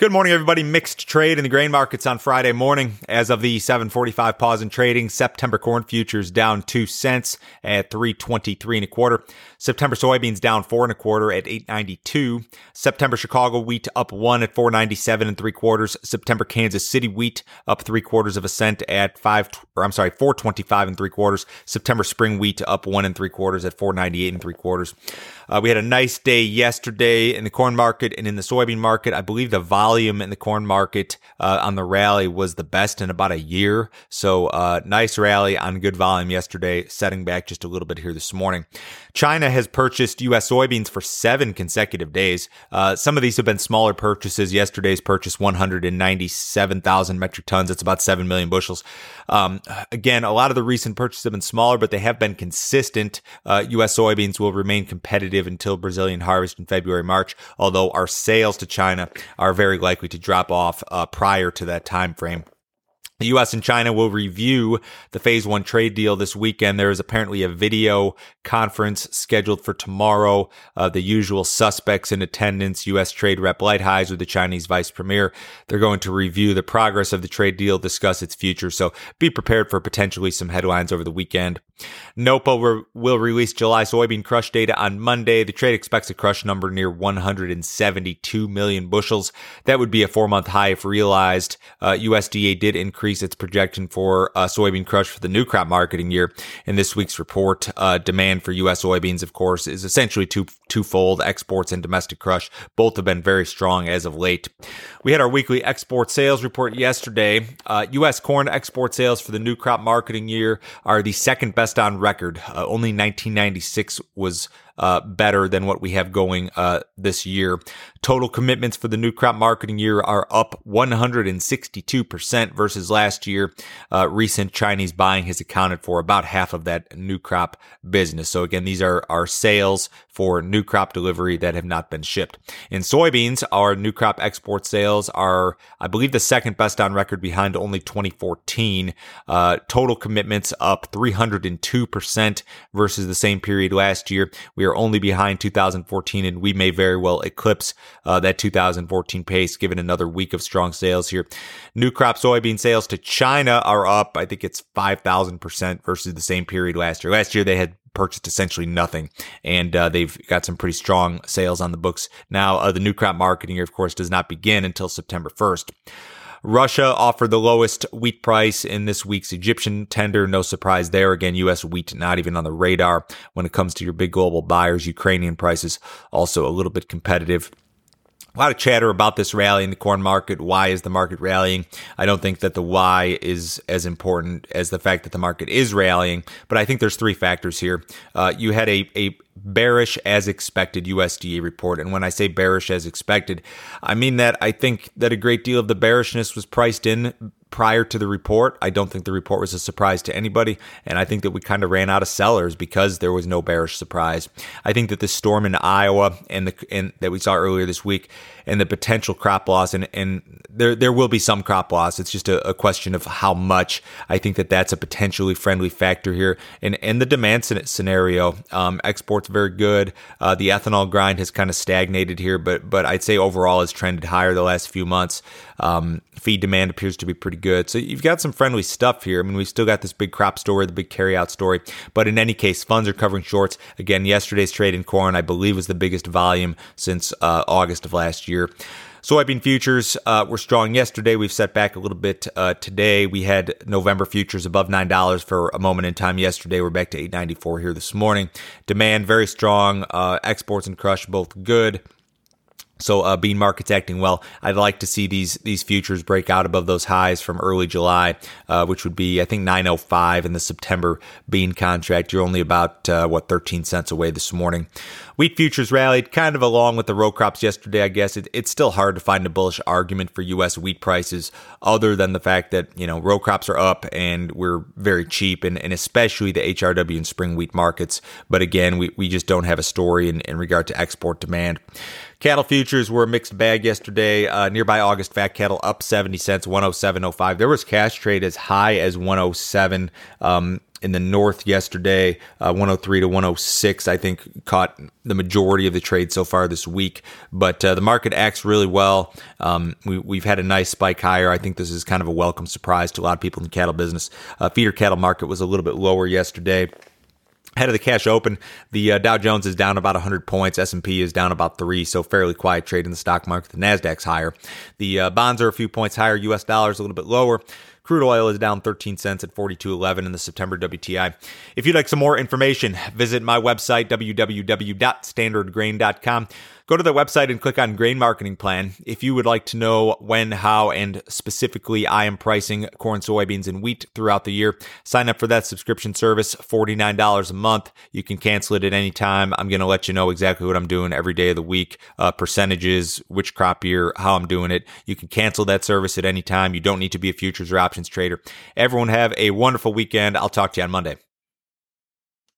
Good morning, everybody. Mixed trade in the grain markets on Friday morning. As of the 745 pause in trading, September corn futures down two cents at 323 and a quarter. September soybeans down four and a quarter at 892. September Chicago wheat up one at 497 and three quarters. September Kansas City wheat up three quarters of a cent at five, or I'm sorry, 425 and three quarters. September spring wheat up one and three quarters at 498 and three quarters. Uh, we had a nice day yesterday in the corn market and in the soybean market. I believe the volume in the corn market uh, on the rally was the best in about a year. So, uh, nice rally on good volume yesterday, setting back just a little bit here this morning. China has purchased U.S. soybeans for seven consecutive days. Uh, some of these have been smaller purchases. Yesterday's purchase 197,000 metric tons. That's about 7 million bushels. Um, again, a lot of the recent purchases have been smaller, but they have been consistent. Uh, U.S. soybeans will remain competitive until Brazilian harvest in February, March, although our sales to China are very likely to drop off uh, prior to that time frame. The U.S. and China will review the phase one trade deal this weekend. There is apparently a video conference scheduled for tomorrow. Uh, the usual suspects in attendance, U.S. Trade Rep Lighthizer with the Chinese Vice Premier. They're going to review the progress of the trade deal, discuss its future. So be prepared for potentially some headlines over the weekend. NOPA re- will release July soybean crush data on Monday. The trade expects a crush number near 172 million bushels. That would be a four month high if realized. Uh, USDA did increase its projection for uh, soybean crush for the new crop marketing year. In this week's report, uh, demand for U.S. soybeans, of course, is essentially two twofold: exports and domestic crush. Both have been very strong as of late. We had our weekly export sales report yesterday. Uh, U.S. corn export sales for the new crop marketing year are the second best on record. Uh, only 1996 was uh, better than what we have going uh, this year. Total commitments for the new crop marketing year are up 162% versus last year. Uh, recent Chinese buying has accounted for about half of that new crop business. So again, these are our sales for new crop delivery that have not been shipped. In soybeans, our new crop export sales are, I believe, the second best on record behind only 2014. Uh, total commitments up 302% versus the same period last year. We are only behind 2014 and we may very well eclipse uh, that 2014 pace given another week of strong sales here. New crop soybean sales to China are up. I think it's 5,000% versus the same period last year. Last year they had purchased essentially nothing, and uh, they've got some pretty strong sales on the books now. Uh, the new crop marketing year, of course, does not begin until September 1st. Russia offered the lowest wheat price in this week's Egyptian tender. No surprise there. Again, U.S. wheat not even on the radar when it comes to your big global buyers. Ukrainian prices also a little bit competitive. A lot of chatter about this rally in the corn market. Why is the market rallying? I don't think that the why is as important as the fact that the market is rallying, but I think there's three factors here. Uh, you had a, a bearish as expected USDA report. And when I say bearish as expected, I mean that I think that a great deal of the bearishness was priced in prior to the report. I don't think the report was a surprise to anybody. And I think that we kind of ran out of sellers because there was no bearish surprise. I think that the storm in Iowa and the and that we saw earlier this week and the potential crop loss and, and there, there will be some crop loss. It's just a, a question of how much. I think that that's a potentially friendly factor here. And, and the demand scenario, um, exports very good. Uh, the ethanol grind has kind of stagnated here, but, but I'd say overall has trended higher the last few months. Um, feed demand appears to be pretty good. So you've got some friendly stuff here. I mean, we've still got this big crop story, the big carryout story. But in any case, funds are covering shorts. Again, yesterday's trade in corn, I believe, was the biggest volume since uh, August of last year. Soybean futures uh, were strong yesterday. We've set back a little bit uh, today. We had November futures above nine dollars for a moment in time yesterday. We're back to eight ninety four here this morning. Demand very strong. Uh, exports and crush both good. So uh, bean market's acting well. I'd like to see these these futures break out above those highs from early July, uh, which would be I think 905 in the September bean contract. You're only about uh, what 13 cents away this morning. Wheat futures rallied kind of along with the row crops yesterday. I guess it, it's still hard to find a bullish argument for U.S. wheat prices other than the fact that you know row crops are up and we're very cheap, and, and especially the HRW and spring wheat markets. But again, we, we just don't have a story in, in regard to export demand. Cattle futures were a mixed bag yesterday. Uh, nearby August fat cattle up 70 cents, 107.05. There was cash trade as high as 107. Um, in the north yesterday, uh, 103 to 106. I think caught the majority of the trade so far this week, but uh, the market acts really well. Um, we, have had a nice spike higher. I think this is kind of a welcome surprise to a lot of people in the cattle business. Uh, feeder cattle market was a little bit lower yesterday. Ahead of the cash open, the uh, Dow Jones is down about 100 points. S&P is down about three, so fairly quiet trade in the stock market. The Nasdaq's higher. The uh, bonds are a few points higher. U.S. dollars a little bit lower. Crude oil is down 13 cents at 42.11 in the September WTI. If you'd like some more information, visit my website www.standardgrain.com. Go to the website and click on Grain Marketing Plan. If you would like to know when, how, and specifically I am pricing corn, soybeans, and wheat throughout the year, sign up for that subscription service, $49 a month. You can cancel it at any time. I'm going to let you know exactly what I'm doing every day of the week, uh, percentages, which crop year, how I'm doing it. You can cancel that service at any time. You don't need to be a futures or options trader. Everyone have a wonderful weekend. I'll talk to you on Monday.